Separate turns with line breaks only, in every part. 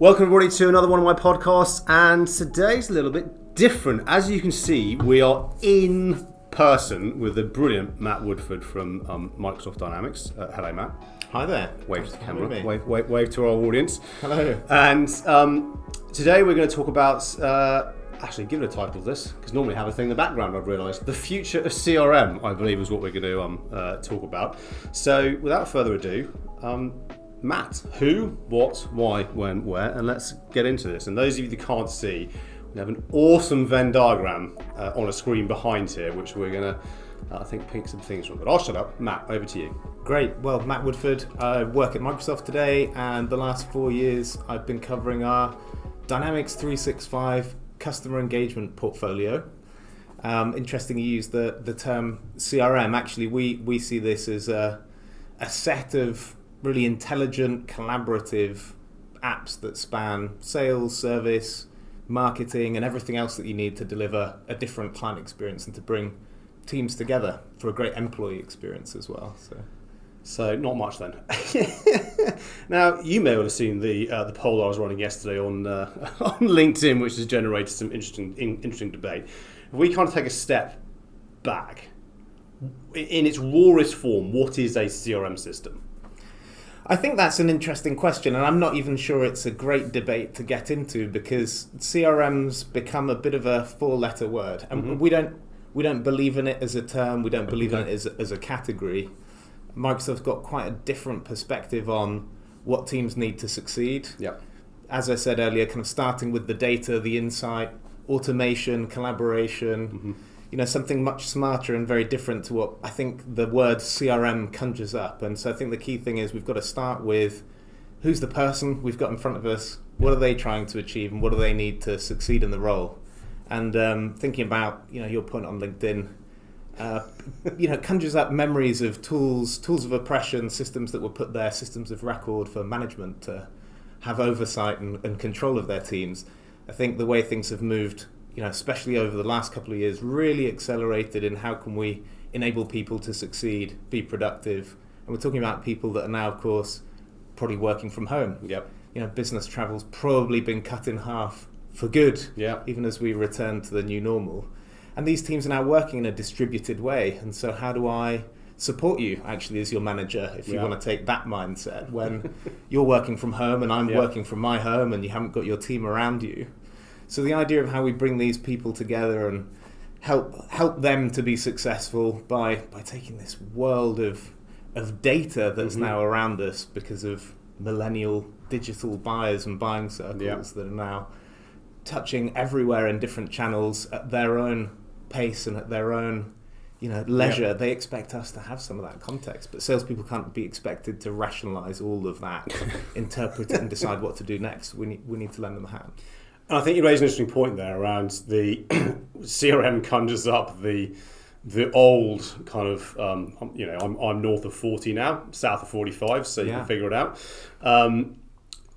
Welcome, everybody, to another one of my podcasts. And today's a little bit different. As you can see, we are in person with the brilliant Matt Woodford from um, Microsoft Dynamics. Uh, hello, Matt.
Hi there.
Wave to the camera. Wave, wave, wave to our audience.
Hello.
And um, today we're going to talk about. Uh, actually, give it a title, this, because normally I have a thing in the background, I've realised. The future of CRM, I believe, is what we're going to um, uh, talk about. So, without further ado, um, Matt, who, what, why, when, where, and let's get into this. And those of you that can't see, we have an awesome Venn diagram uh, on a screen behind here, which we're going to, uh, I think, pick some things from. But I'll shut up. Matt, over to you.
Great. Well, Matt Woodford. I work at Microsoft today, and the last four years I've been covering our Dynamics 365 customer engagement portfolio. Um, interesting you use the, the term CRM. Actually, we, we see this as a, a set of really intelligent, collaborative apps that span sales, service, marketing, and everything else that you need to deliver a different client experience and to bring teams together for a great employee experience as well. So.
So not much then. now you may well have seen the uh, the poll I was running yesterday on uh, on LinkedIn, which has generated some interesting in, interesting debate. If we kind of take a step back, in its rawest form, what is a CRM system?
I think that's an interesting question, and I'm not even sure it's a great debate to get into because CRM's become a bit of a four-letter word, and we don't we don't believe in it as a term. We don't believe in it as, as a category. Microsoft's got quite a different perspective on what teams need to succeed.
Yep.
As I said earlier, kind of starting with the data, the insight, automation, collaboration.
Mm-hmm.
You know, something much smarter and very different to what I think the word CRM conjures up. And so I think the key thing is we've got to start with who's the person we've got in front of us, what are they trying to achieve, and what do they need to succeed in the role. And um, thinking about you know your point on LinkedIn, uh, you know, conjures up memories of tools, tools of oppression, systems that were put there, systems of record for management to have oversight and, and control of their teams. I think the way things have moved, you know, especially over the last couple of years, really accelerated in how can we enable people to succeed, be productive, and we're talking about people that are now, of course, probably working from home.
Yep.
You know, business travel's probably been cut in half for good,
Yeah.
even as we return to the new normal. And these teams are now working in a distributed way. And so, how do I support you actually as your manager if you
Yeah.
want to take that mindset when you're working from home and I'm
Yeah.
working from my home and you haven't got your team around you? So, the idea of how we bring these people together and help help them to be successful by by taking this world of of data that's
Mhm.
now around us because of millennial digital buyers and buying circles
Yeah.
that are now touching everywhere in different channels at their own pace and at their own you know leisure. They expect us to have some of that context, but salespeople can't be expected to rationalize all of that, interpret it, and decide what to do next. We need we need to lend them a hand.
And I think you raise an interesting point there around the CRM conjures up the the old kind of um, you know I'm, I'm north of 40 now, south of 45, so you
Yeah.
can figure it out. Um,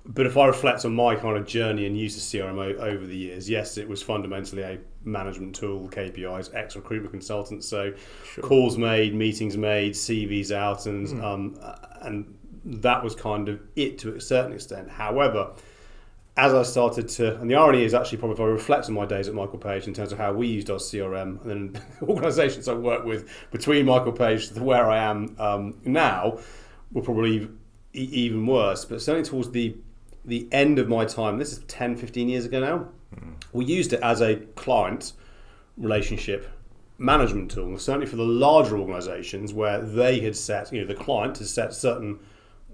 but if I reflect on my kind of journey and use of CRM o- over the years, yes, it was fundamentally a management tool, KPIs, ex recruitment consultant. So
Sure.
calls made, meetings made, CVs out, and um, and that was kind of it to a certain extent. However, as I started to, and the irony is actually probably if I reflect on my days at Michael Page in terms of how we used our CRM and then organisations I work with between Michael Page to where I am um, now, were probably e- even worse. But certainly towards the the end of my time, this is 10, 15 years ago now, we used it as a client relationship management tool. Certainly for the larger organisations where they had set, you know, the client has set certain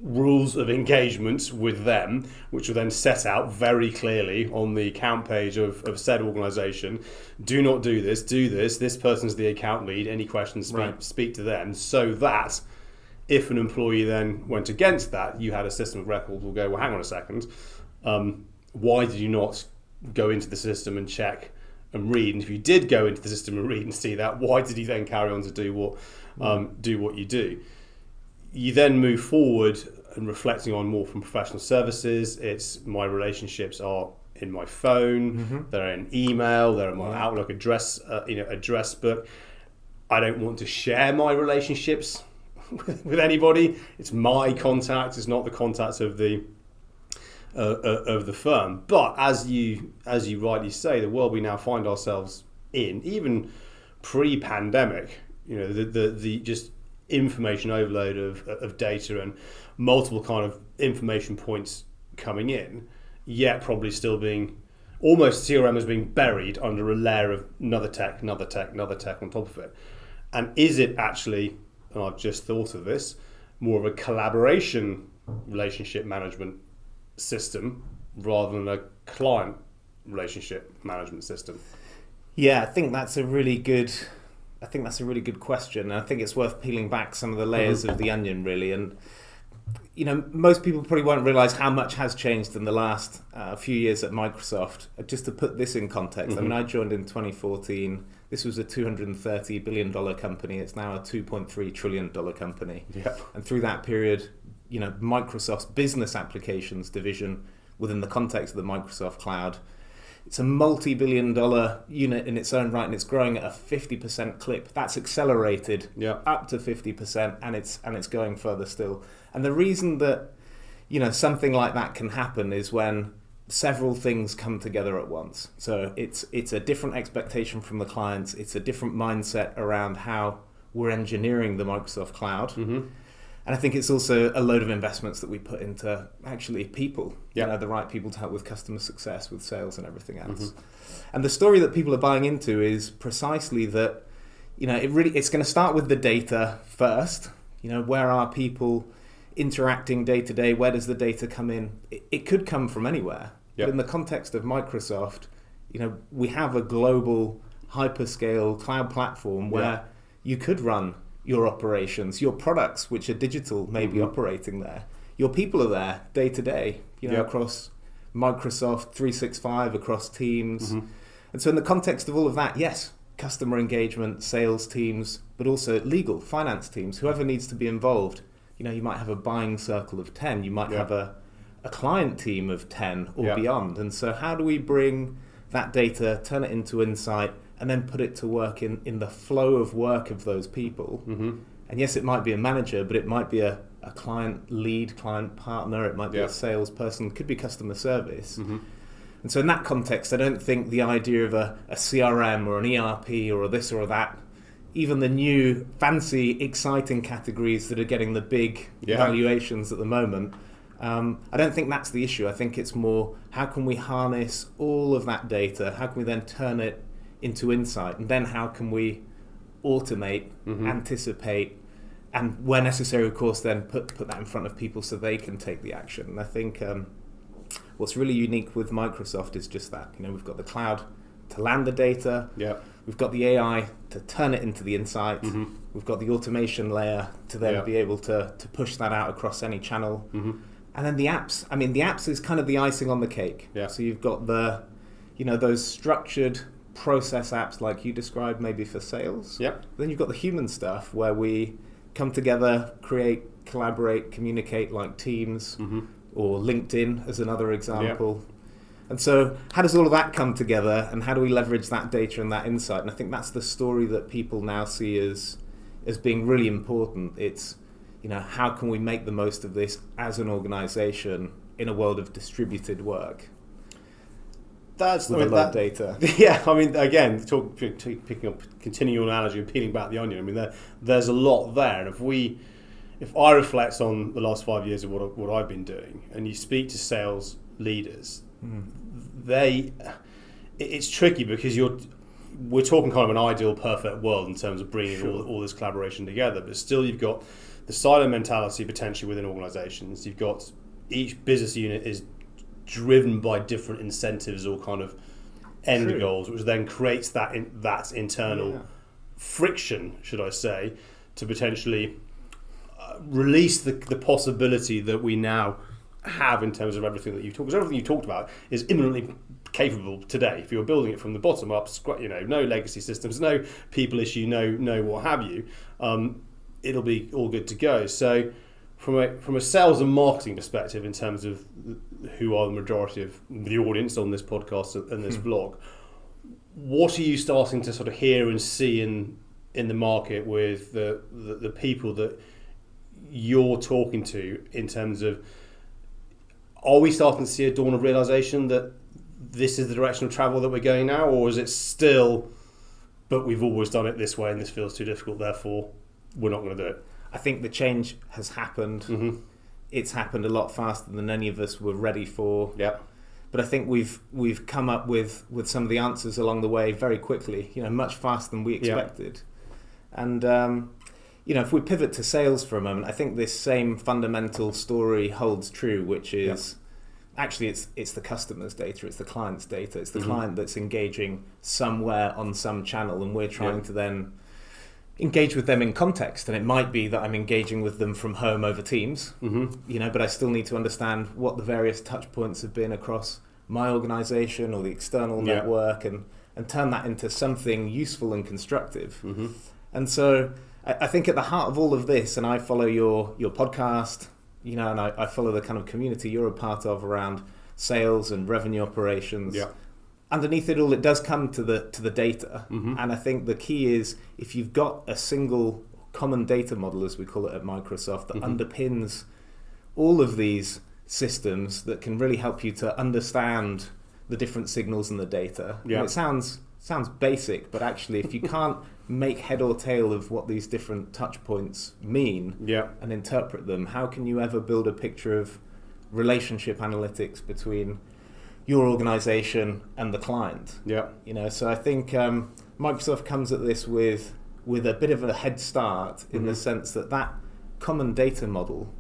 rules of engagement with them, which were then set out very clearly on the account page of, of said organisation. Do not do this, do this. This person's the account lead. Any questions, speak,
Right.
speak to them. So that if an employee then went against that, you had a system of record will go, well, hang on a second. Um, why did you not go into the system and check and read? And if you did go into the system and read and see that, why did you then carry on to do what um, do what you do? You then move forward and reflecting on more from professional services. It's my relationships are in my phone, they're in email, they're in my
Yeah.
Outlook address, uh, you know, address book. I don't want to share my relationships with anybody. It's my contact. It's not the contact of the uh, uh, of the firm. But as you as you rightly say, the world we now find ourselves in, even pre-pandemic, you know, the the, the just information overload of, of data and multiple kind of information points coming in, yet probably still being almost CRM is being buried under a layer of another tech, another tech, another tech on top of it. And is it actually, and I've just thought of this, more of a collaboration relationship management system rather than a client relationship management system?
Yeah, I think that's a really good. I think that's a really good question. And I think it's worth peeling back some of the layers mm-hmm. of the onion, really. And you know, most people probably won't realize how much has changed in the last uh, few years at Microsoft. Uh, just to put this in context, mm-hmm. I mean, mm-hmm. I joined in 2014. This was a 230 billion dollar company. It's now a 2.3 trillion dollar company.
Yep.
And through that period, you know, Microsoft's business applications division within the context of the Microsoft Cloud it's a multi-billion dollar unit in its own right and it's growing at a 50% clip. That's accelerated
yeah.
up to 50% and it's and it's going further still. And the reason that you know something like that can happen is when several things come together at once. So it's it's a different expectation from the clients. It's a different mindset around how we're engineering the microsoft cloud.
Mm-hmm
and I think it's also a load of investments that we put into actually people,
yep.
you know, the right people to help with customer success, with sales, and everything else. Mm-hmm. And the story that people are buying into is precisely that, you know, it really it's going to start with the data first. You know, where are people interacting day to day? Where does the data come in? It, it could come from anywhere.
Yep.
But in the context of Microsoft, you know, we have a global hyperscale cloud platform where yep. you could run your operations, your products, which are digital, may be mm-hmm. operating there. Your people are there day to day, you know,
yep.
across Microsoft 365, across Teams.
Mm-hmm.
And so, in the context of all of that, yes, customer engagement, sales teams, but also legal, finance teams, whoever needs to be involved. You know, you might have a buying circle of 10, you might
yep.
have a, a client team of 10 or
yep.
beyond. And so, how do we bring that data, turn it into insight, and then put it to work in, in the flow of work of those people.
Mm-hmm.
And yes, it might be a manager, but it might be a, a client lead, client partner, it might be
yeah.
a salesperson, could be customer service.
Mm-hmm.
And so, in that context, I don't think the idea of a, a CRM or an ERP or a this or that, even the new fancy, exciting categories that are getting the big
yeah.
valuations at the moment, um, I don't think that's the issue. I think it's more how can we harness all of that data? How can we then turn it into insight, and then how can we automate,
mm-hmm.
anticipate, and where necessary, of course, then put put that in front of people so they can take the action. And I think um, what's really unique with Microsoft is just that. You know, we've got the cloud to land the data.
Yeah.
We've got the AI to turn it into the insight.
Mm-hmm.
We've got the automation layer to then
yeah.
be able to to push that out across any channel.
Mm-hmm.
And then the apps. I mean, the apps is kind of the icing on the cake.
Yeah.
So you've got the, you know, those structured process apps like you described, maybe for sales.
Yep.
Then you've got the human stuff where we come together, create, collaborate, communicate like Teams
mm-hmm.
or LinkedIn as another example.
Yep.
And so, how does all of that come together, and how do we leverage that data and that insight? And I think that's the story that people now see as as being really important. It's you know how can we make the most of this as an organisation in a world of distributed work?
That's
with
I mean,
a lot
that,
of data.
Yeah, I mean, again, talk, picking up, continuing your analogy and peeling back the onion. I mean, there, there's a lot there, and if we, if I reflect on the last five years of what what I've been doing, and you speak to sales leaders,
mm.
they, it's tricky because you're, we're talking kind of an ideal, perfect world in terms of bringing
sure.
all, all this collaboration together, but still you've got the silo mentality potentially within organisations. You've got each business unit is driven by different incentives or kind of end
True.
goals, which then creates that in, that internal
Yeah.
friction, should I say, to potentially uh, release the, the possibility that we now have in terms of everything that you talked. Because everything you talked about is imminently capable today. If you're building it from the bottom up, you know, no legacy systems, no people issue, no no what have you, um, it'll be all good to go. So from a from a sales and marketing perspective, in terms of who are the majority of the audience on this podcast and this
Hmm.
vlog, what are you starting to sort of hear and see in in the market with the, the, the people that you're talking to in terms of are we starting to see a dawn of realization that this is the direction of travel that we're going now, or is it still? But we've always done it this way, and this feels too difficult. Therefore, we're not going to do it.
I think the change has happened.
Mm-hmm.
It's happened a lot faster than any of us were ready for.
Yeah.
But I think we've we've come up with, with some of the answers along the way very quickly. You know, much faster than we expected. And um, you know, if we pivot to sales for a moment, I think this same fundamental story holds true, which is actually it's it's the customer's data, it's the client's data, it's the
Mhm.
client that's engaging somewhere on some channel, and we're trying
Yeah.
to then engage with them in context. And it might be that I'm engaging with them from home over Teams,
Mm-hmm.
you know, but I still need to understand what the various touch points have been across my organization or the external
Yeah.
network and, and turn that into something useful and constructive.
Mm-hmm.
And so I, I think at the heart of all of this, and I follow your, your podcast, you know, and I, I follow the kind of community you're a part of around sales and revenue operations.
Yeah.
Underneath it all, it does come to the to the data,
Mhm.
and I think the key is if you've got a single common data model, as we call it at Microsoft, that
Mhm.
underpins all of these systems that can really help you to understand the different signals in the data. And
Yeah.
it sounds sounds basic, but actually, if you can't make head or tail of what these different touch points mean
Yeah.
and interpret them, how can you ever build a picture of relationship analytics between your organization and the client?
Yeah.
You know, so I think um, Microsoft comes at this with with a bit of a head start in the
Mhm.
sense that that common data model,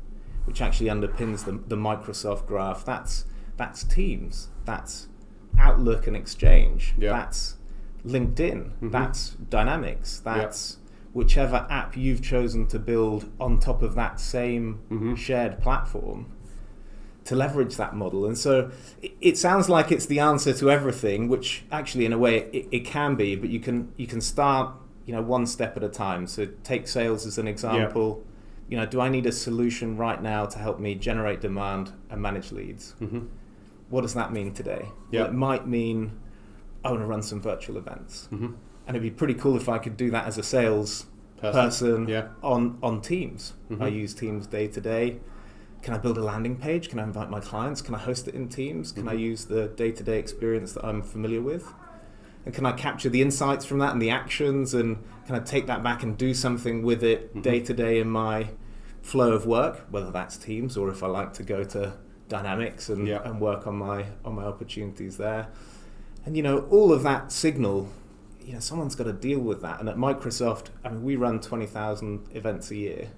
which actually underpins the, the Microsoft graph, that's that's Teams, that's Outlook and Exchange,
Yeah.
that's LinkedIn,
Mhm.
that's Dynamics, that's whichever app you've chosen to build on top of that same
Mhm.
shared platform to leverage that model. And so it, sounds like it's the answer to everything, which actually, in a way, it, it can be. But you can you can start, you know, one step at a time. So take sales as an example. You know, do I need a solution right now to help me generate demand and manage leads?
Mm-hmm.
What does that mean today?
Yeah.
Well, it might mean I want to run some virtual events,
Mm-hmm.
and it'd be pretty cool if I could do that as a sales person
Yeah.
on on Teams.
Mhm.
I use Teams day to day. Can I build a landing page? Can I invite my clients? Can I host it in Teams? Can I
Mhm.
use the day to day experience that I'm familiar with? And can I capture the insights from that and the actions and can I take that back and do something with it day to day in my flow of work, whether that's Teams or if I like to go to Dynamics and,
Yeah.
and work on my on my opportunities there. And you know, all of that signal, you know, someone's got to deal with that. And at Microsoft, I mean, we run twenty thousand events a year,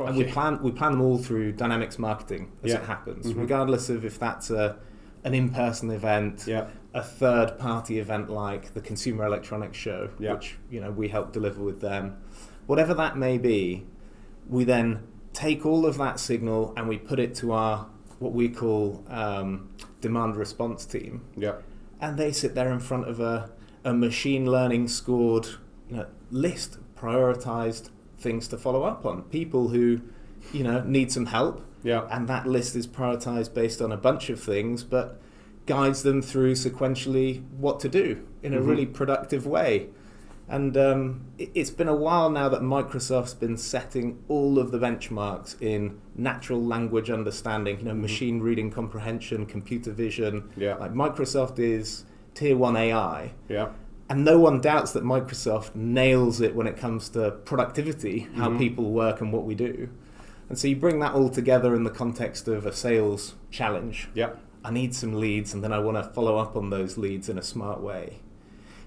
and we plan we plan them all through Dynamics marketing as
Yeah.
it happens,
Mhm.
regardless of if that's a an in-person event,
Yeah.
a third-party event like the Consumer Electronics Show,
Yeah.
which you know we help deliver with them, whatever that may be, we then take all of that signal and we put it to our what we call um, demand response team,
Yeah.
and they sit there in front of a, a machine learning scored you know, list, prioritized things to follow up on. People who you know need some help,
Yeah.
and that list is prioritized based on a bunch of things, but guides them through sequentially what to do in a
Mhm.
really productive way. And um, it- it's been a while now that Microsoft's been setting all of the benchmarks in natural language understanding, you know,
Mhm.
machine reading comprehension, computer vision.
Yeah.
Like Microsoft is tier one AI,
Yeah.
And no one doubts that Microsoft nails it when it comes to productivity, how
Mhm.
people work and what we do. And so you bring that all together in the context of a sales challenge.
Yeah.
I need some leads, and then I want to follow up on those leads in a smart way.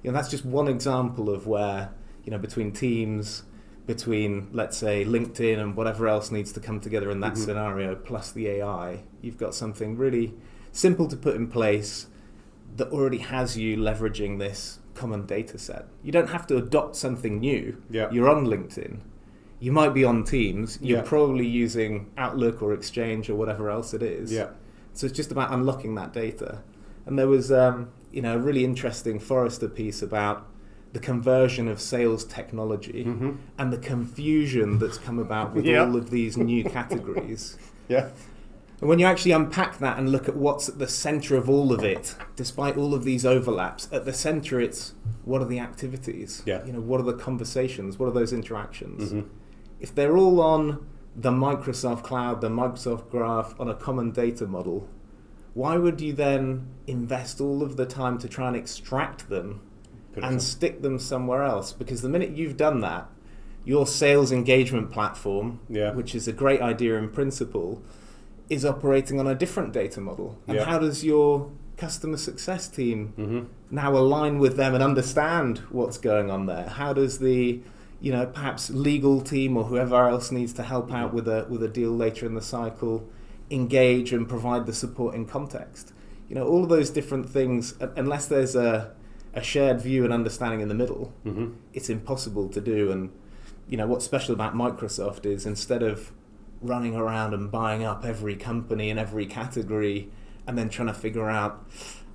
You know, that's just one example of where, you know, between teams, between, let's say, LinkedIn and whatever else needs to come together in that
Mhm.
scenario, plus the AI, you've got something really simple to put in place that already has you leveraging this common data set. You don't have to adopt something new.
Yeah.
You're on LinkedIn. You might be on Teams. You're
Yeah.
probably using Outlook or Exchange or whatever else it is.
Yeah.
So it's just about unlocking that data. And there was, um, you know, a really interesting Forrester piece about the conversion of sales technology
Mhm.
and the confusion that's come about with
Yeah.
all of these new categories.
Yeah.
And when you actually unpack that and look at what's at the center of all of it, despite all of these overlaps, at the center it's what are the activities?
Yeah.
You know, what are the conversations? What are those interactions?
Mhm.
If they're all on the Microsoft cloud, the Microsoft graph on a common data model, why would you then invest all of the time to try and extract them
Put
and stick them somewhere else? Because the minute you've done that, your sales engagement platform,
Yeah.
which is a great idea in principle, is operating on a different data model. And
Yeah.
how does your customer success team
Mhm.
now align with them and understand what's going on there? How does the you know perhaps legal team or whoever else needs to help out with a with a deal later in the cycle engage and provide the support in context? You know all of those different things unless there's a a shared view and understanding in the middle,
Mhm.
it's impossible to do. And you know what's special about Microsoft is instead of running around and buying up every company in every category and then trying to figure out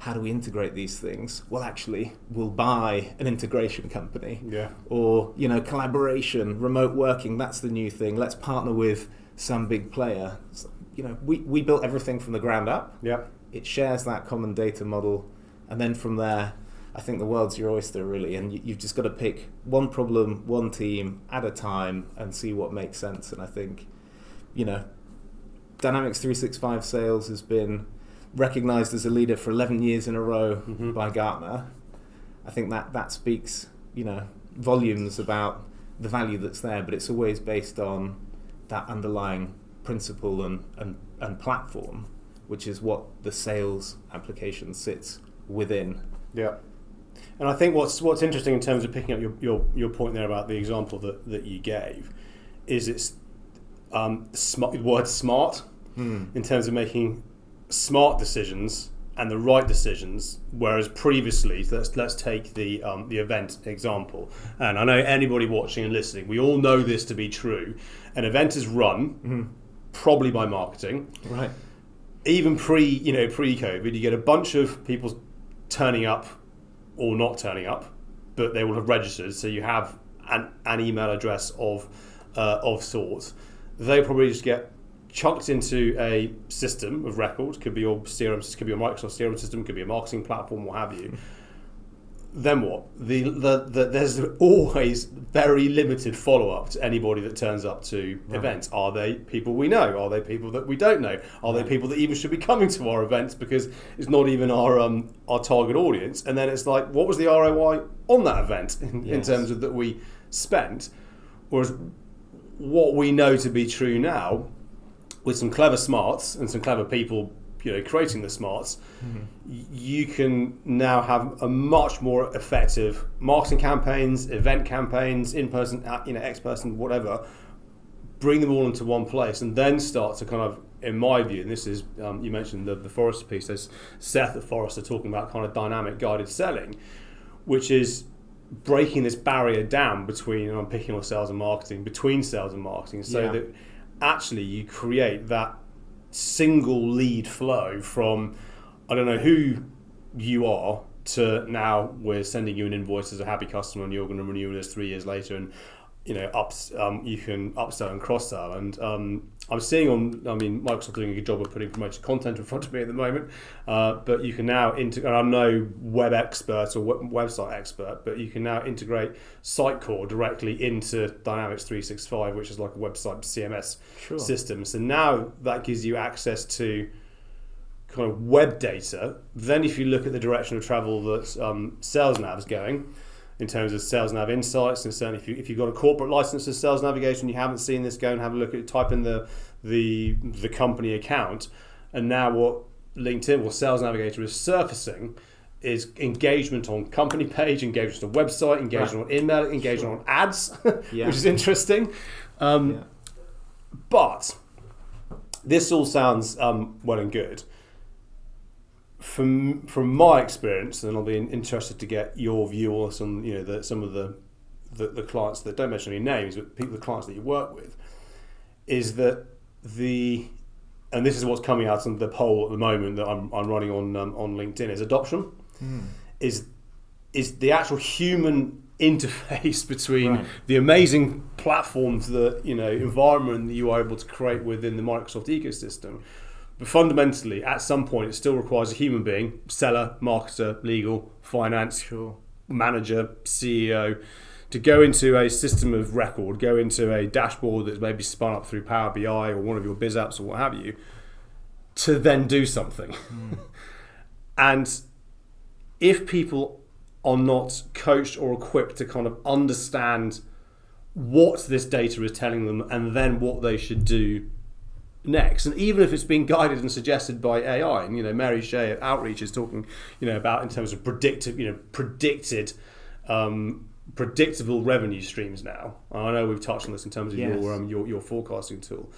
how do we integrate these things? Well, actually, we'll buy an integration company
Yeah.
or you know collaboration, remote working. That's the new thing. Let's partner with some big player. So, you know, we, we built everything from the ground up.
Yeah.
It shares that common data model, and then from there, I think the world's your oyster really. And you, you've just got to pick one problem, one team at a time, and see what makes sense. And I think, you know, Dynamics 365 sales has been recognized as a leader for 11 years in a row
Mhm.
by Gartner. I think that that speaks, you know, volumes about the value that's there, but it's always based on that underlying principle and, and, and platform, which is what the sales application sits within.
Yeah. And I think what's what's interesting in terms of picking up your, your, your point there about the example that, that you gave is it's um, smart, word smart in terms of making smart decisions and the right decisions. Whereas previously, let's let's take the um, the event example. And I know anybody watching and listening, we all know this to be true. An event is run probably by marketing
Right.
even pre you know pre COVID, you get a bunch of people turning up or not turning up, but they will have registered. So you have an, an email address of uh, of sorts. They probably just get chucked into a system of records. Could be your CRM, could be your Microsoft CRM system, could be a marketing platform, what have you. Then what? The, the, the there's always very limited follow up to anybody that turns up to
Right.
events. Are they people we know? Are they people that we don't know? Are they people that even should be coming to our events because it's not even our um, our target audience? And then it's like, what was the ROI on that event in, in terms of that we spent? Whereas what we know to be true now, with some clever smarts and some clever people, you know, creating the smarts, y- you can now have a much more effective marketing campaigns, event campaigns, in-person, uh, you know, ex-person, whatever. Bring them all into one place, and then start to kind of, in my view, and this is um, you mentioned the the Forrester piece. There's Seth at Forrester talking about kind of dynamic guided selling, which is breaking this barrier down between, and I'm picking on sales and marketing, between sales and marketing, so
Yeah.
that actually you create that single lead flow from I don't know who you are to now we're sending you an invoice as a happy customer and you're going to renew this three years later and you know ups um, you can upsell and cross sell and um, I'm seeing on I mean Microsoft doing a good job of putting promoted content in front of me at the moment uh, but you can now integrate I'm no web expert or web- website expert but you can now integrate Sitecore directly into Dynamics 365 which is like a website CMS
Sure.
system. So now that gives you access to kind of web data. Then, if you look at the direction of travel that um, SalesNav is going, in terms of SalesNav insights, and certainly if, you, if you've got a corporate license to sales navigation, you haven't seen this, go and have a look at it. Type in the the the company account, and now what LinkedIn or Sales Navigator is surfacing is engagement on company page, engagement on website, engagement on email, engagement on ads,
Yeah.
which is interesting. Um,
Yeah.
but this all sounds um, well and good. From from my experience, and I'll be interested to get your view on some, you know, the, some of the, the the clients that don't mention any names, but people, the clients that you work with, is that the and this is what's coming out of the poll at the moment that I'm, I'm running on um, on LinkedIn is adoption is is the actual human interface between
Right.
the amazing platforms that you know environment that you are able to create within the Microsoft ecosystem. But fundamentally, at some point, it still requires a human being, seller, marketer, legal, finance,
Sure.
manager, CEO, to go into a system of record, go into a dashboard that's maybe spun up through Power BI or one of your biz apps or what have you, to then do something. Hmm. and if people are not coached or equipped to kind of understand what this data is telling them and then what they should do next. And even if it's being guided and suggested by AI, and you know, Mary Shea at Outreach is talking, you know, about in terms of predictive, you know, predicted, um, predictable revenue streams now. I know we've touched on this in terms of
Yes.
your, um, your your forecasting tool.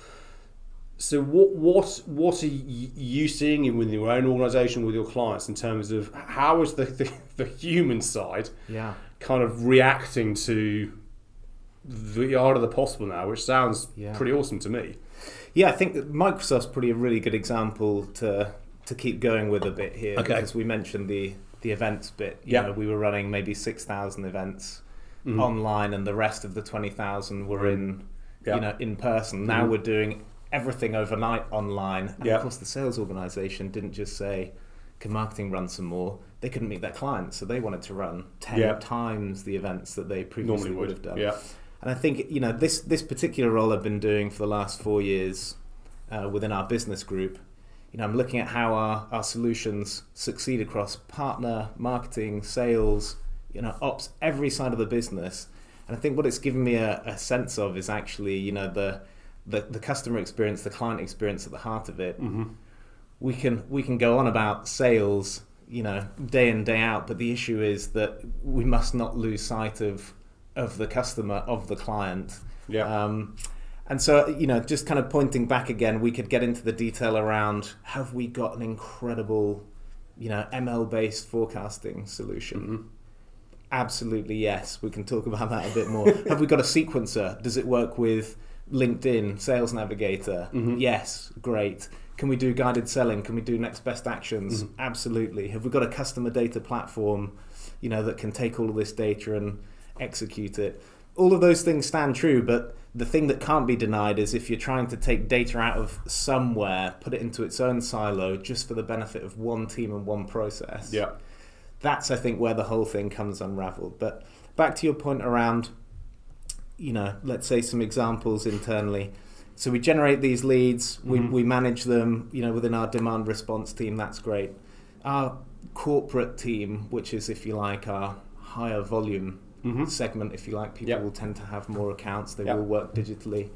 So what what what are you seeing in within your own organisation with your clients in terms of how is the, the, the human side
Yeah.
kind of reacting to the art of the possible now, which sounds
Yeah.
pretty awesome to me.
Yeah, I think that Microsoft's probably a really good example to to keep going with a bit here
Okay.
because we mentioned the the events bit. You
Yeah.
know, we were running maybe six thousand events
Mhm.
online, and the rest of the twenty thousand were in
Yeah.
you know in person. Now
Mhm.
we're doing everything overnight online, and
Yeah.
of course the sales organization didn't just say. Can marketing run some more? They couldn't meet their clients, so they wanted to run ten
Yeah.
times the events that they previously would
would
have done.
Yeah.
And I think you know this this particular role I've been doing for the last four years uh, within our business group. You know, I'm looking at how our, our solutions succeed across partner, marketing, sales, you know, ops, every side of the business. And I think what it's given me a, a sense of is actually, you know, the, the the customer experience, the client experience at the heart of it.
hmm
We can we can go on about sales, you know, day in day out, but the issue is that we must not lose sight of of the customer, of the client.
Yeah.
Um, and so, you know, just kind of pointing back again, we could get into the detail around have we got an incredible, you know, ML based forecasting solution?
Mhm.
Absolutely, yes. We can talk about that a bit more. have we got a sequencer? Does it work with LinkedIn, Sales Navigator?
Mhm.
Yes, great. Can we do guided selling? Can we do next best actions?
Mhm.
Absolutely. Have we got a customer data platform, you know, that can take all of this data and execute it? All of those things stand true, but the thing that can't be denied is if you're trying to take data out of somewhere, put it into its own silo just for the benefit of one team and one process
Yeah.
that's I think where the whole thing comes unraveled. But back to your point around, you know, let's say some examples internally. So we generate these leads, we,
Mhm.
we manage them, you know, within our demand response team. That's great. Our corporate team, which is if you like our higher volume
Mhm.
segment, if you like, people
Yep.
will tend to have more accounts. They
Yep.
will work digitally.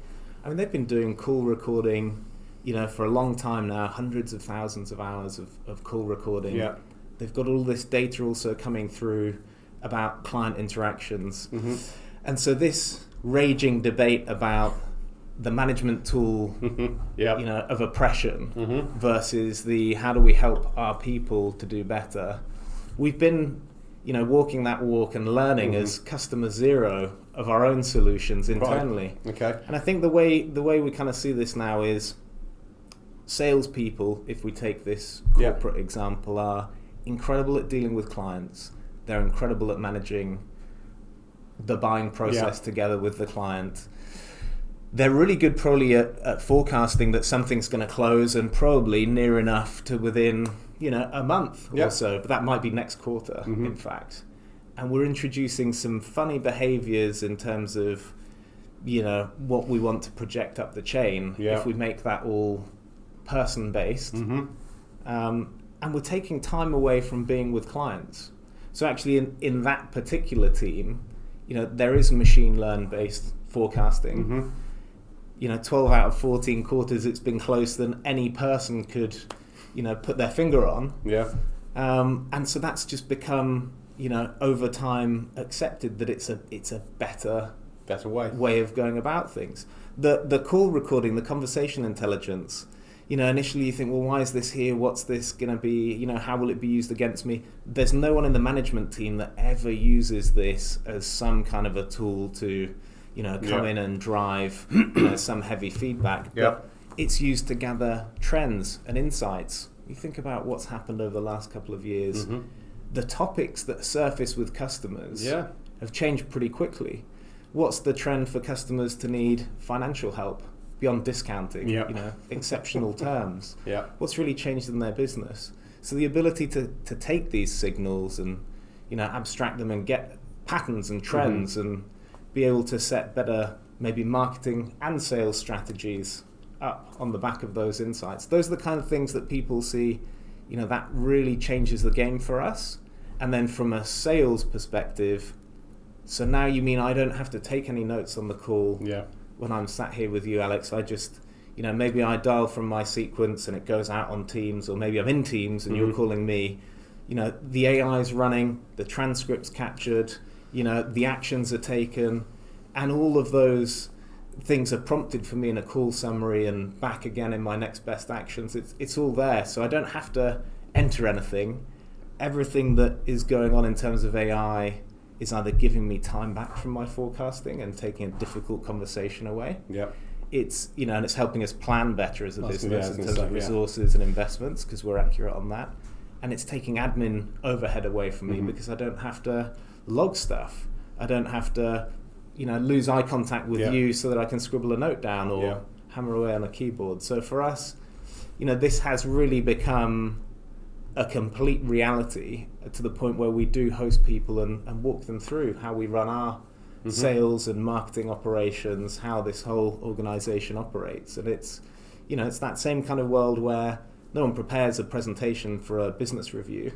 I mean, they've been doing call recording, you know, for a long time now, hundreds of thousands of hours of, of call recording.
Yeah.
They've got all this data also coming through about client interactions.
hmm
And so this raging debate about the management tool,
Yeah.
you know, of oppression
hmm
versus the how do we help our people to do better. We've been, you know, walking that walk and learning
Mhm.
as customer zero of our own solutions
Right.
internally.
Okay.
And I think the way the way we kind of see this now is salespeople, if we take this
Yeah.
corporate example, are incredible at dealing with clients. They're incredible at managing the buying process
Yeah.
together with the client. They're really good probably at, at forecasting that something's going to close and probably near enough to within, you know, a month
Yeah.
or so, but that might be next quarter,
Mhm.
in fact. And we're introducing some funny behaviors in terms of, you know, what we want to project up the chain
Yeah.
if we make that all person based.
hmm
Um, and we're taking time away from being with clients. So actually, in, in that particular team, you know, there is machine learn based forecasting.
hmm
You know, 12 out of 14 quarters, it's been closer than any person could, you know, put their finger on.
Yeah.
Um, and so that's just become, you know, over time accepted that it's a it's a better
Better way.
way of going about things. The the call recording, the conversation intelligence. You know, initially you think, well, why is this here? What's this going to be? You know, how will it be used against me? There's no one in the management team that ever uses this as some kind of a tool to, you know, come
Yeah.
in and drive you know, some heavy feedback.
Yeah.
But it's used to gather trends and insights. You think about what's happened over the last couple of years.
hmm
The topics that surface with customers
Yeah.
have changed pretty quickly. What's the trend for customers to need financial help beyond discounting?
Yeah.
You know, exceptional terms.
Yeah.
What's really changed in their business? So the ability to, to take these signals and you know abstract them and get patterns and trends and be able to set better maybe marketing and sales strategies up on the back of those insights. Those are the kind of things that people see, you know, that really changes the game for us. And then from a sales perspective, so now you mean I don't have to take any notes on the call
Yeah.
when I'm sat here with you, Alex. I just, you know, maybe I dial from my sequence and it goes out on Teams, or maybe I'm in Teams and you're
Mhm.
calling me. You know, the AI is running, the transcript's captured, you know, the actions are taken, and all of those things are prompted for me in a call summary and back again in my next best actions. It's it's all there, so I don't have to enter anything. Everything that is going on in terms of AI is either giving me time back from my forecasting and taking a difficult conversation away.
Yeah.
It's you know, and it's helping us plan better as a
yeah,
business in terms of
say, yeah.
resources and investments because we're accurate on that. And it's taking admin overhead away from me
Mhm.
because I don't have to log stuff. I don't have to, you know, lose eye contact with
Yeah.
you so that I can scribble a note down or
Yeah.
hammer away on a keyboard. So for us, you know, this has really become a complete reality to the point where we do host people and, and walk them through how we run our
Mhm.
sales and marketing operations, how this whole organization operates. And it's, you know, it's that same kind of world where no one prepares a presentation for a business review.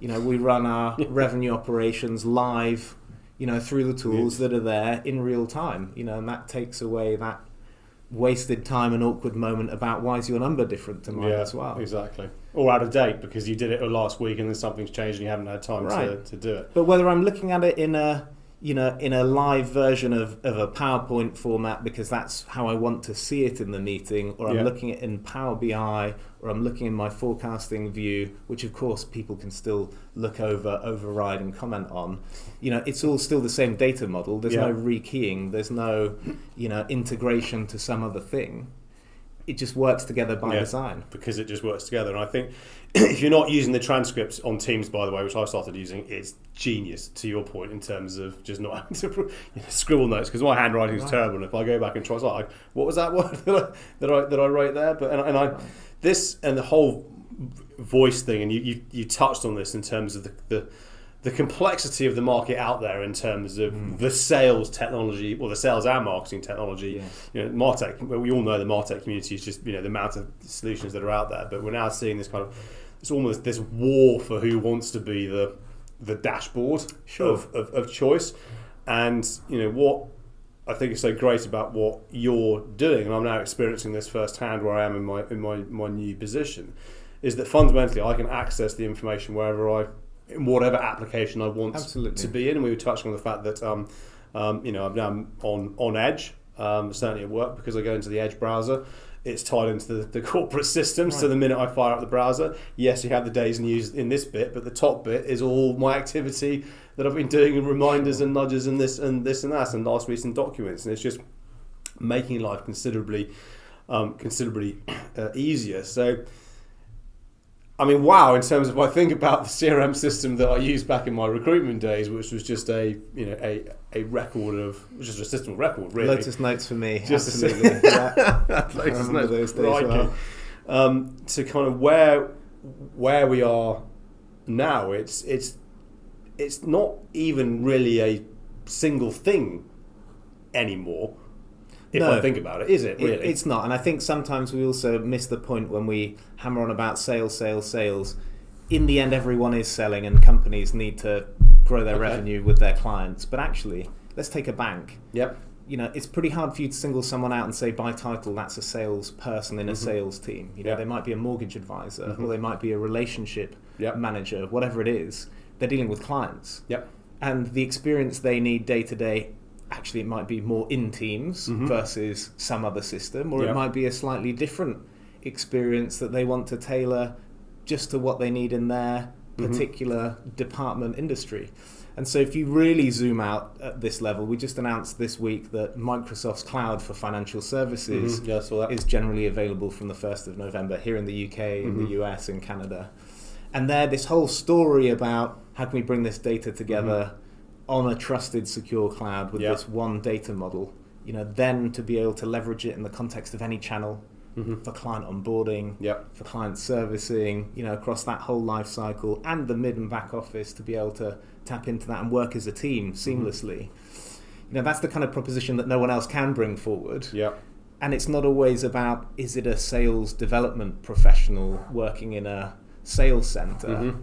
You know, we run our revenue operations live, you know, through the tools that are there in real time, you know, and that takes away that wasted time and awkward moment about why is your number different to mine
yeah,
as well.
Exactly. Or out of date because you did it last week and then something's changed and you haven't had time to,
Right.
to do it.
But whether I'm looking at it in a you know in a live version of, of a PowerPoint format because that's how I want to see it in the meeting, or I'm
Yeah.
looking at it in Power BI, or I'm looking in my forecasting view, which of course people can still look over, override, and comment on. You know, it's all still the same data model. There's
Yeah.
no rekeying. There's no you know integration to some other thing. It just works together by
Yeah.
design.
because it just works together. And I think if you're not using the transcripts on Teams, by the way, which I started using, it's genius to your point in terms of just not having to you know, scribble notes because my handwriting is
Right.
terrible. And if I go back and try, it's like, what was that word that I that I, that I wrote there? But and, and I
Right.
This and the whole voice thing, and you, you, you touched on this in terms of the, the the complexity of the market out there in terms of
Mm.
the sales technology or the sales and marketing technology
Yeah.
you know, Martech, well, we all know the Martech community is just, you know, the amount of solutions that are out there, but we're now seeing this kind of, it's almost this war for who wants to be the, the dashboard
Sure.
of, of, of choice. And, you know, what I think is so great about what you're doing, and I'm now experiencing this firsthand where I am in my, in my, my new position, is that fundamentally I can access the information wherever I, in whatever application I want
Absolutely.
to be in. And we were touching on the fact that, um, um, you know, I'm now on, on Edge, um, certainly at work because I go into the Edge browser. It's tied into the, the corporate system. So the minute I fire up the browser, yes, you have the days news in this bit, but the top bit is all my activity that I've been doing and reminders and nudges and this and this and that and last recent documents. And it's just making life considerably, um, considerably uh, easier. So. I mean, wow! In terms of I think about the CRM system that I used back in my recruitment days, which was just a you know a, a record of just a system of record, really.
Lotus notes for me.
Just
absolutely. yeah.
Lotus notes.
those days well.
Um, to kind of where where we are now, it's it's it's not even really a single thing anymore. If I think about it, is it
It-
really?
it's not, and I think sometimes we also miss the point when we hammer on about sales, sales, sales. In the end, everyone is selling, and companies need to grow their
Okay.
revenue with their clients. But actually, let's take a bank.
yep.
You know, it's pretty hard for you to single someone out and say by title that's a sales person in a
Mhm.
sales team. You know,
Yeah.
they might be a mortgage advisor,
Mhm.
or they might be a relationship
Yep.
manager, whatever it is. They're dealing with clients
Yep.
and the experience they need day to day actually it might be more in teams
Mhm.
versus some other system or
Yeah.
it might be a slightly different experience that they want to tailor just to what they need in their
Mhm.
particular department industry and so if you really zoom out at this level we just announced this week that microsoft's cloud for financial services
Mhm. Yeah, I saw that.
is generally available from the 1st of November here in the UK, in
Mhm.
the US, in Canada. And there, this whole story about how can we bring this data together on a trusted, secure cloud with
Mm-hmm. Yeah.
this one data model, you know, then to be able to leverage it in the context of any channel
Mhm.
for client onboarding,
Yep.
for client servicing, you know, across that whole life cycle and the mid and back office to be able to tap into that and work as a team
Mm-hmm.
seamlessly. You know, that's the kind of proposition that no one else can bring forward
Yep.
and it's not always about is it a sales development professional working in a sales center.
Mhm.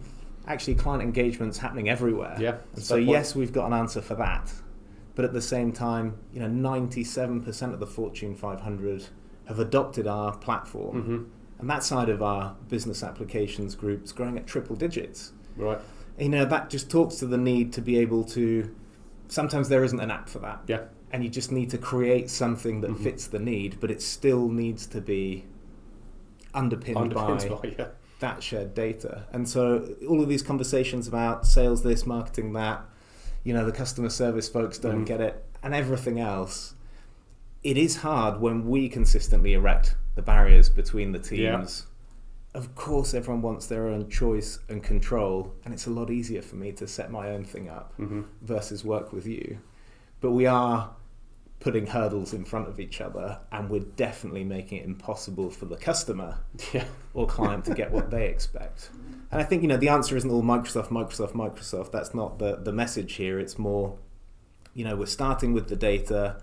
Actually, client engagement's happening everywhere.
Yeah,
And so
a fair point.
yes, we've got an answer for that, but at the same time, you know, ninety-seven percent of the Fortune 500 have adopted our platform,
Mhm.
and that side of our business applications group is growing at triple digits.
Right.
You know, that just talks to the need to be able to. Sometimes there isn't an app for that
Yeah.
and you just need to create something that
Mhm.
fits the need, but it still needs to be underpinned,
Underpinned
by
by, yeah.
that shared data. And so all of these conversations about sales this, marketing that, you know, the customer service folks don't
Mhm.
get it, and everything else. It is hard when we consistently erect the barriers between the
Yeah.
teams. Of course, everyone wants their own choice and control, and it's a lot easier for me to set my own thing up
Mhm.
versus work with you. But we are putting hurdles in front of each other, and we're definitely making it impossible for the customer
Yeah.
or client to get what they expect. And I think you know the answer isn't all Microsoft, Microsoft, Microsoft. That's not the the message here. It's more, you know, we're starting with the data.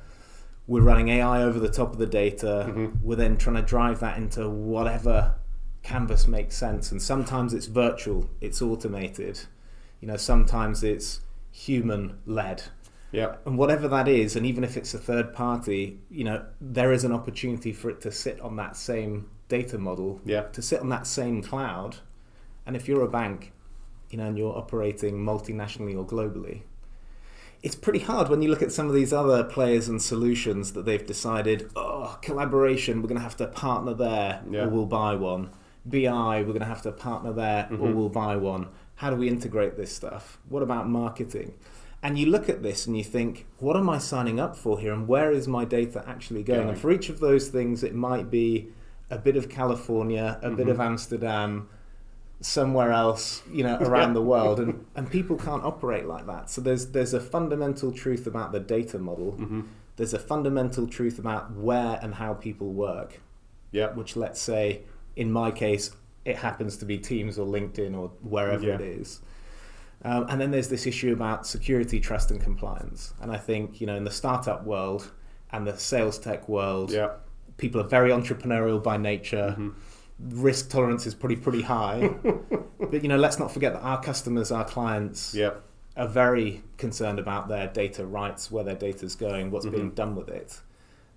We're running AI over the top of the data.
Mhm.
We're then trying to drive that into whatever canvas makes sense. And sometimes it's virtual, it's automated. You know, sometimes it's human led
Yeah.
and whatever that is, and even if it's a third party, you know, there is an opportunity for it to sit on that same data model,
Yeah.
to sit on that same cloud. And if you're a bank, you know, and you're operating multinationally or globally, it's pretty hard when you look at some of these other players and solutions that they've decided, oh, collaboration, we're going to have to partner there
Yeah.
or we'll buy one. BI, we're going to have to partner there or
Mhm.
we'll buy one. How do we integrate this stuff? What about marketing? And you look at this and you think, what am I signing up for here and where is my data actually going?
Going.
And for each of those things, it might be a bit of California, a bit
Mhm.
of Amsterdam, somewhere else, you know, around
Yeah.
the world, and, and people can't operate like that. So there's there's a fundamental truth about the data model.
hmm
There's a fundamental truth about where and how people work,
Yeah.
which let's say, in my case, it happens to be Teams or LinkedIn or wherever
Yeah.
it is. Um, and then there's this issue about security, trust, and compliance. And I think you know, in the startup world and the sales tech world,
Yeah.
people are very entrepreneurial by nature
Mhm.
Risk tolerance is pretty pretty high. but you know, let's not forget that our customers, our clients,
Yeah.
are very concerned about their data rights, where their data is going, what's being
Mhm.
done with it.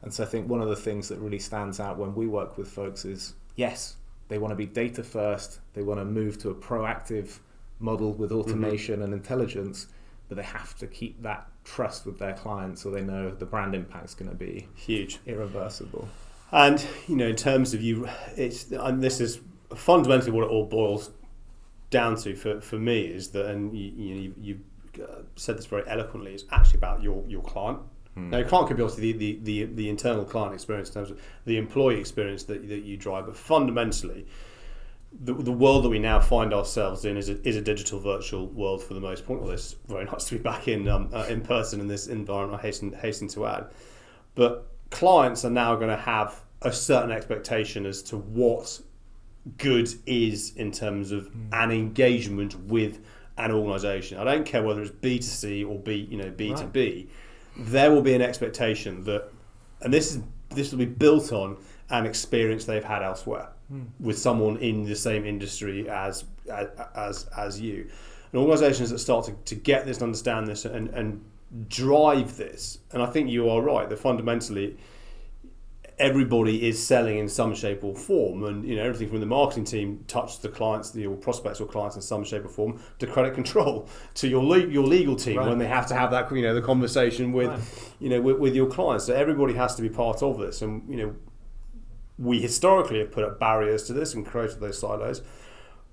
And so I think one of the things that really stands out when we work with folks is yes, they want to be data first, they want to move to a proactive model with automation and intelligence, but they have to keep that trust with their clients so they know the brand impact's going to be
Huge.
irreversible.
And you know, in terms of you, it's and this is fundamentally what it all boils down to for, for me is that, and you you, you, uh, said this very eloquently, is actually about your your client. Now, your client could be obviously the, the, the, the internal client experience in terms of the employee experience that, that you drive, but fundamentally, the, the world that we now find ourselves in is a, is a digital virtual world for the most part. Well, it's very nice to be back in um, uh, in person in this environment. I hasten hasten to add, but clients are now going to have a certain expectation as to what good is in terms of hmm. an engagement with an organisation. I don't care whether it's B to C or B, you know, B to
Right.
B. There will be an expectation that, and this is this will be built on an experience they've had elsewhere hmm. with someone in the same industry as as as, as you. And organisations that start to, to get this and understand this and, and drive this, and I think you are right that fundamentally everybody is selling in some shape or form, and you know everything from the marketing team touch the clients, the or prospects or clients in some shape or form, to credit control, to your le- your legal team
Right.
when they have to have that you know the conversation with
Right.
you know with, with your clients. So everybody has to be part of this, and you know we historically have put up barriers to this and created those silos.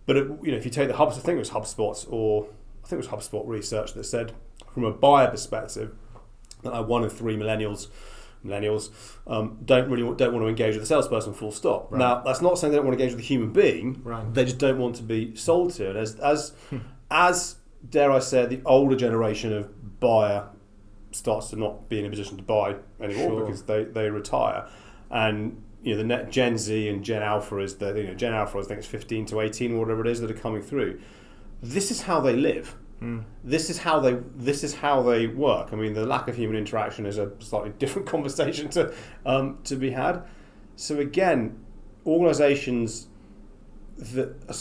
But it, you know if you take the HubSpot, I think it was HubSpot or I think it was HubSpot research that said from a buyer perspective that uh, one in three millennials millennials um, don't really want, don't want to engage with a salesperson full stop
Right.
now that's not saying they don't want to engage with a human being
Right.
they just don't want to be sold to and as as as dare I say the older generation of buyer starts to not be in a position to buy anymore
Sure.
because they, they retire and you know the net Gen Z and Gen Alpha is the you know Gen Alpha I think it's 15 to 18 or whatever it is that are coming through this is how they live This is how they this is how they work. I mean, the lack of human interaction is a slightly different conversation to um, to be had. So again, organisations that are,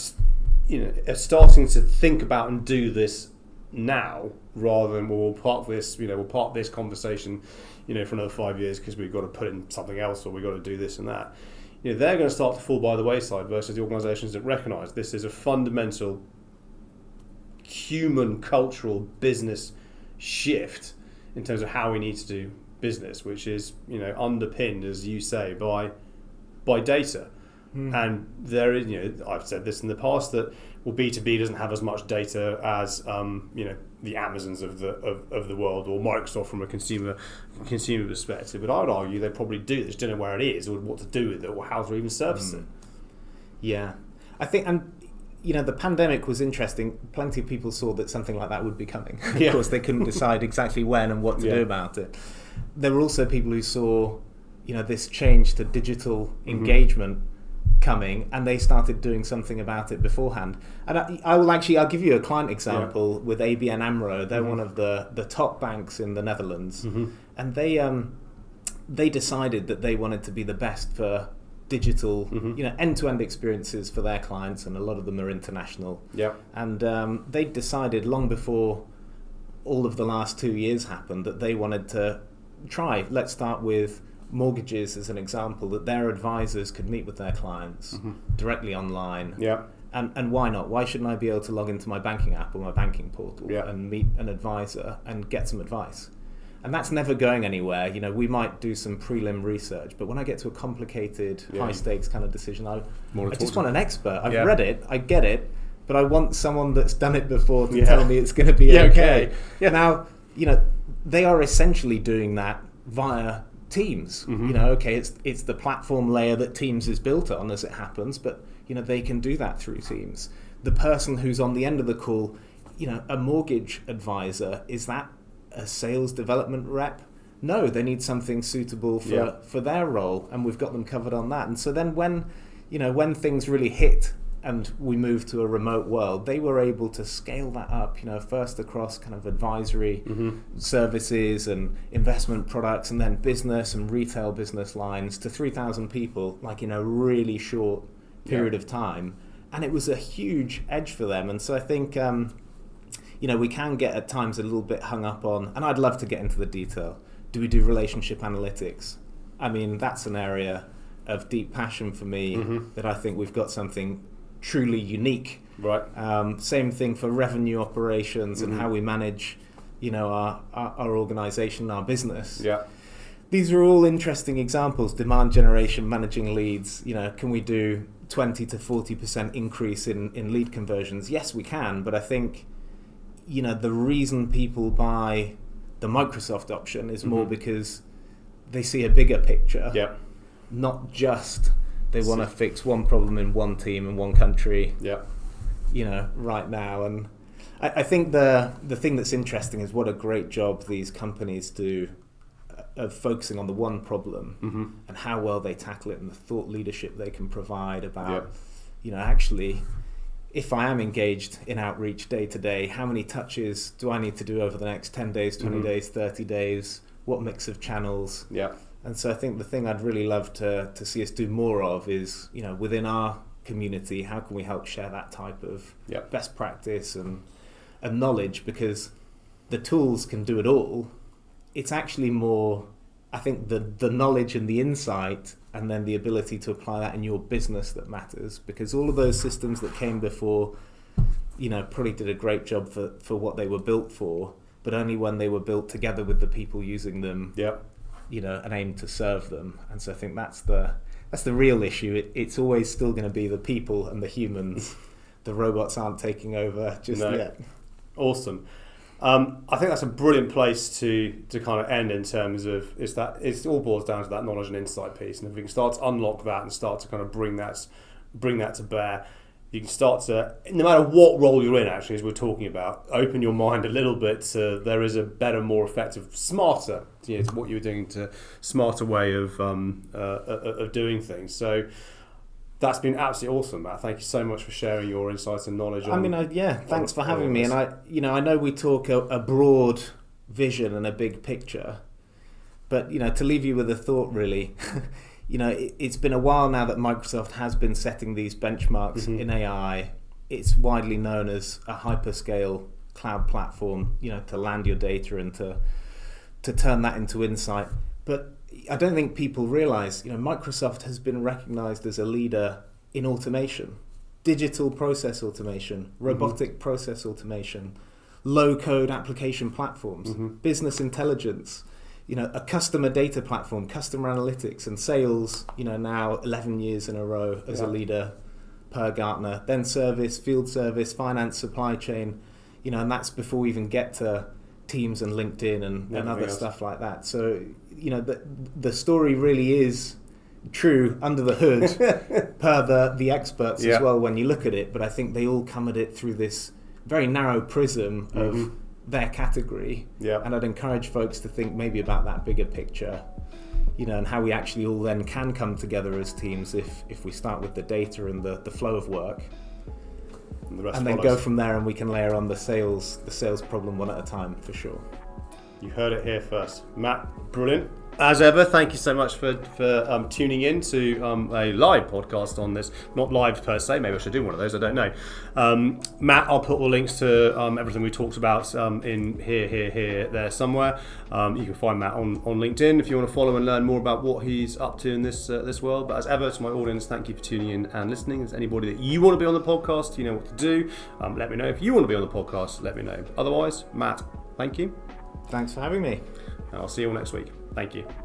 you know are starting to think about and do this now rather than well, we'll park this you know we'll park this conversation you know for another five years because we've got to put in something else or we've got to do this and that you know they're going to start to fall by the wayside versus the organisations that recognise this is a fundamental human cultural business shift in terms of how we need to do business which is you know underpinned as you say by by data. And there is you know I've said this in the past that well B2B doesn't have as much data as um, you know the Amazons of the of, of the world or Microsoft from a consumer consumer perspective. But I'd argue they probably do. They just don't know where it is or what to do with it or how to even service it.
Yeah, I think, and you know, the pandemic was interesting. Plenty of people saw that something like that would be coming. of course, they couldn't decide exactly when and what to
Yeah.
do about it. There were also people who saw, you know, this change to digital
Mm-hmm.
engagement coming, and they started doing something about it beforehand. And I, I will actually, I'll give you a client example with ABN AMRO. They're
Mm-hmm.
one of the the top banks in the Netherlands, and they um they decided that they wanted to be the best for digital,
Mhm.
you know, end-to-end experiences for their clients, and a lot of them are international.
yeah
And um, they decided long before all of the last two years happened that they wanted to try. Let's start with mortgages as an example. That their advisors could meet with their clients directly online.
yeah
And, and why not? Why shouldn't I be able to log into my banking app or my banking portal
Yeah.
and meet an advisor and get some advice? And that's never going anywhere. You know, we might do some prelim research, but when I get to a complicated,
Yeah.
high stakes kind of decision, I, I just want an expert. I've
Yeah.
read it, I get it, but I want someone that's done it before to
Yeah.
tell me it's going to be okay.
okay. Yeah.
Now, you know, they are essentially doing that via Teams.
Mhm.
You know, okay, it's it's the platform layer that Teams is built on as it happens, but you know they can do that through Teams. The person who's on the end of the call, you know, a mortgage advisor, is that a sales development rep? No, they need something suitable for,
Yeah.
for their role, and we've got them covered on that. And so then when you know when things really hit and we moved to a remote world, they were able to scale that up. You know, first across kind of advisory services and investment products, and then business and retail business lines to three thousand people, like in a really short period
Yeah.
of time. And it was a huge edge for them. And so I think. Um, you know, we can get at times a little bit hung up on, and I'd love to get into the detail. Do we do relationship analytics? I mean, that's an area of deep passion for me
Mhm.
that I think we've got something truly unique.
right
Um, same thing for revenue operations
Mhm.
and how we manage, you know, our, our, our organization, our business.
yeah
These are all interesting examples. Demand generation, managing leads. You know, can we do 20 to 40% increase in, in lead conversions? Yes, we can. But I think, you know, the reason people buy the Microsoft option is more
Mhm.
because they see a bigger picture,
yeah
not just they want to fix one problem in one team in one country
yeah
you know, right now. And I, I think the the thing that's interesting is what a great job these companies do uh, of focusing on the one problem
hmm
and how well they tackle it and the thought leadership they can provide about,
Yeah.
you know, actually. If I am engaged in outreach day to day, how many touches do I need to do over the next 10 days, 20
Mhm.
days, 30 days? What mix of channels?
yeah
And so I think the thing I'd really love to, to see us do more of is, you know, within our community, how can we help share that type of
Yeah.
best practice and, and knowledge? Because the tools can do it all. It's actually more, I think, the, the knowledge and the insight and then the ability to apply that in your business that matters. Because all of those systems that came before, you know, probably did a great job for, for what they were built for, but only when they were built together with the people using them
yeah
you know an aim to serve them and so i think that's the that's the real issue it, it's always still going to be the people and the humans the robots aren't taking over just
No.
yet
Awesome. Um, I think that's a brilliant place to to kind of end in terms of it's that it all boils down to that knowledge and insight piece, and if we can start to unlock that and start to kind of bring that bring that to bear, you can start to no matter what role you're in. Actually, as we're talking about, open your mind a little bit to there is a better, more effective, smarter. You know, to what you were doing to smarter way of um, uh, of of doing things. So That's been absolutely awesome, Matt. Thank you so much for sharing your insights and knowledge.
I mean, I, yeah, thanks for having me. And I, you know, I know we talk a, a broad vision and a big picture, but you know, to leave you with a thought, really, you know, it, it's been a while now that Microsoft has been setting these benchmarks
Mhm.
in AI. It's widely known as a hyperscale cloud platform, you know, to land your data and to to turn that into insight. But I don't think people realize, you know, Microsoft has been recognized as a leader in automation, digital process automation, robotic process automation, low code application platforms,
Mhm.
business intelligence, you know, a customer data platform, customer analytics and sales, you know, now 11 years in a row as a leader per Gartner, then service, field service, finance, supply chain, you know, and that's before we even get to Teams and LinkedIn and, and other
else.
stuff like that. So, you know, the, the story really is true under the hood per the, the experts
Yeah.
as well when you look at it, but I think they all come at it through this very narrow prism of
Mhm.
their category.
Yeah.
And I'd encourage folks to think maybe about that bigger picture, you know, and how we actually all then can come together as teams if, if we start with the data and the, the flow of work
and the
and then
follows.
go from there and we can layer on the sales the sales problem one at a time for sure.
You heard it here first. Matt, brilliant. As ever, thank you so much for, for um, tuning in to um, a live podcast on this. Not live per se, maybe I should do one of those, I don't know. Um, Matt, I'll put all links to um, everything we talked about um, in here, here, here, there somewhere. Um, you can find Matt on, on LinkedIn if you want to follow and learn more about what he's up to in this uh, this world. But as ever, to my audience, thank you for tuning in and listening. If anybody that you want to be on the podcast, you know what to do. Um, let me know. If you want to be on the podcast, let me know. Otherwise, Matt, thank you.
Thanks for having me.
And I'll see you all next week. Thank you.